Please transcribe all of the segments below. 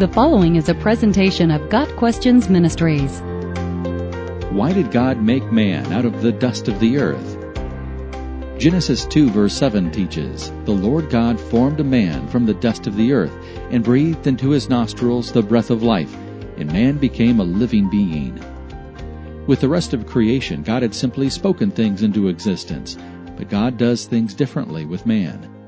The following is a presentation of Got Questions Ministries. Why did God make man out of the dust of the earth? Genesis 2 verse 7 teaches, The Lord God formed a man from the dust of the earth, and breathed into his nostrils the breath of life, and man became a living being. With the rest of creation, God had simply spoken things into existence, but God does things differently with man.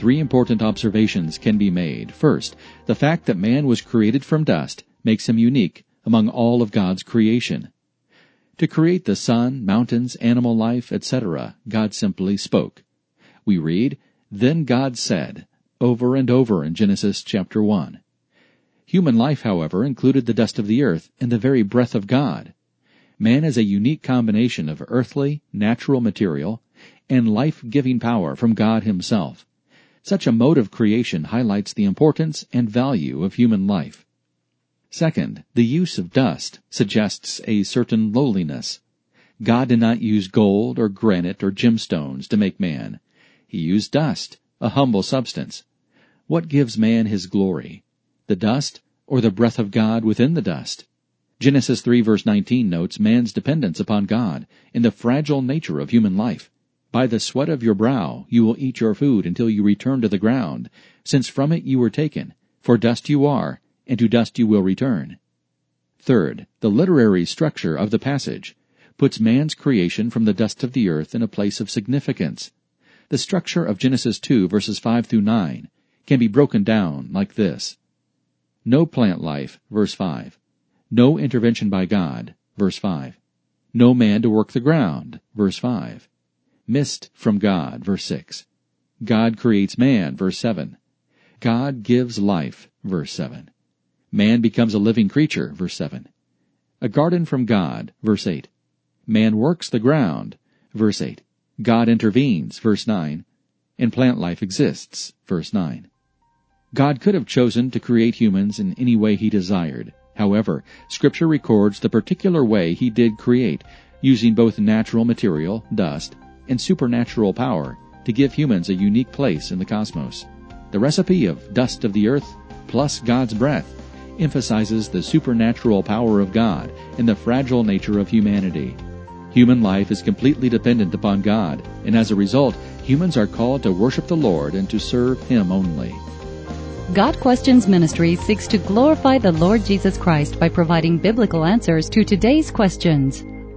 Three important observations can be made. First, the fact that man was created from dust makes him unique among all of God's creation. To create the sun, mountains, animal life, etc., God simply spoke. We read, Then God said, over and over in Genesis chapter 1. Human life, however, included the dust of the earth and the very breath of God. Man is a unique combination of earthly, natural material, and life-giving power from God Himself. Such a mode of creation highlights the importance and value of human life. Second, the use of dust suggests a certain lowliness. God did not use gold or granite or gemstones to make man. He used dust, a humble substance. What gives man his glory? The dust or the breath of God within the dust? Genesis 3 verse 19 notes man's dependence upon God in the fragile nature of human life. By the sweat of your brow you will eat your food until you return to the ground, since from it you were taken, for dust you are, and to dust you will return. Third, the literary structure of the passage puts man's creation from the dust of the earth in a place of significance. The structure of Genesis 2 verses 5 through 9 can be broken down like this. No plant life, verse 5. No intervention by God, verse 5. No man to work the ground, verse 5. Mist from God, verse 6. God creates man, verse 7. God gives life, verse 7. Man becomes a living creature, verse 7. A garden from God, verse 8. Man works the ground, verse 8. God intervenes, verse 9. And plant life exists, verse 9. God could have chosen to create humans in any way he desired. However, Scripture records the particular way he did create, using both natural material, dust, and supernatural power to give humans a unique place in the cosmos. The recipe of dust of the earth plus God's breath emphasizes the supernatural power of God and the fragile nature of humanity. Human life is completely dependent upon God, and as a result, humans are called to worship the Lord and to serve Him only. Got Questions Ministry seeks to glorify the Lord Jesus Christ by providing biblical answers to today's questions.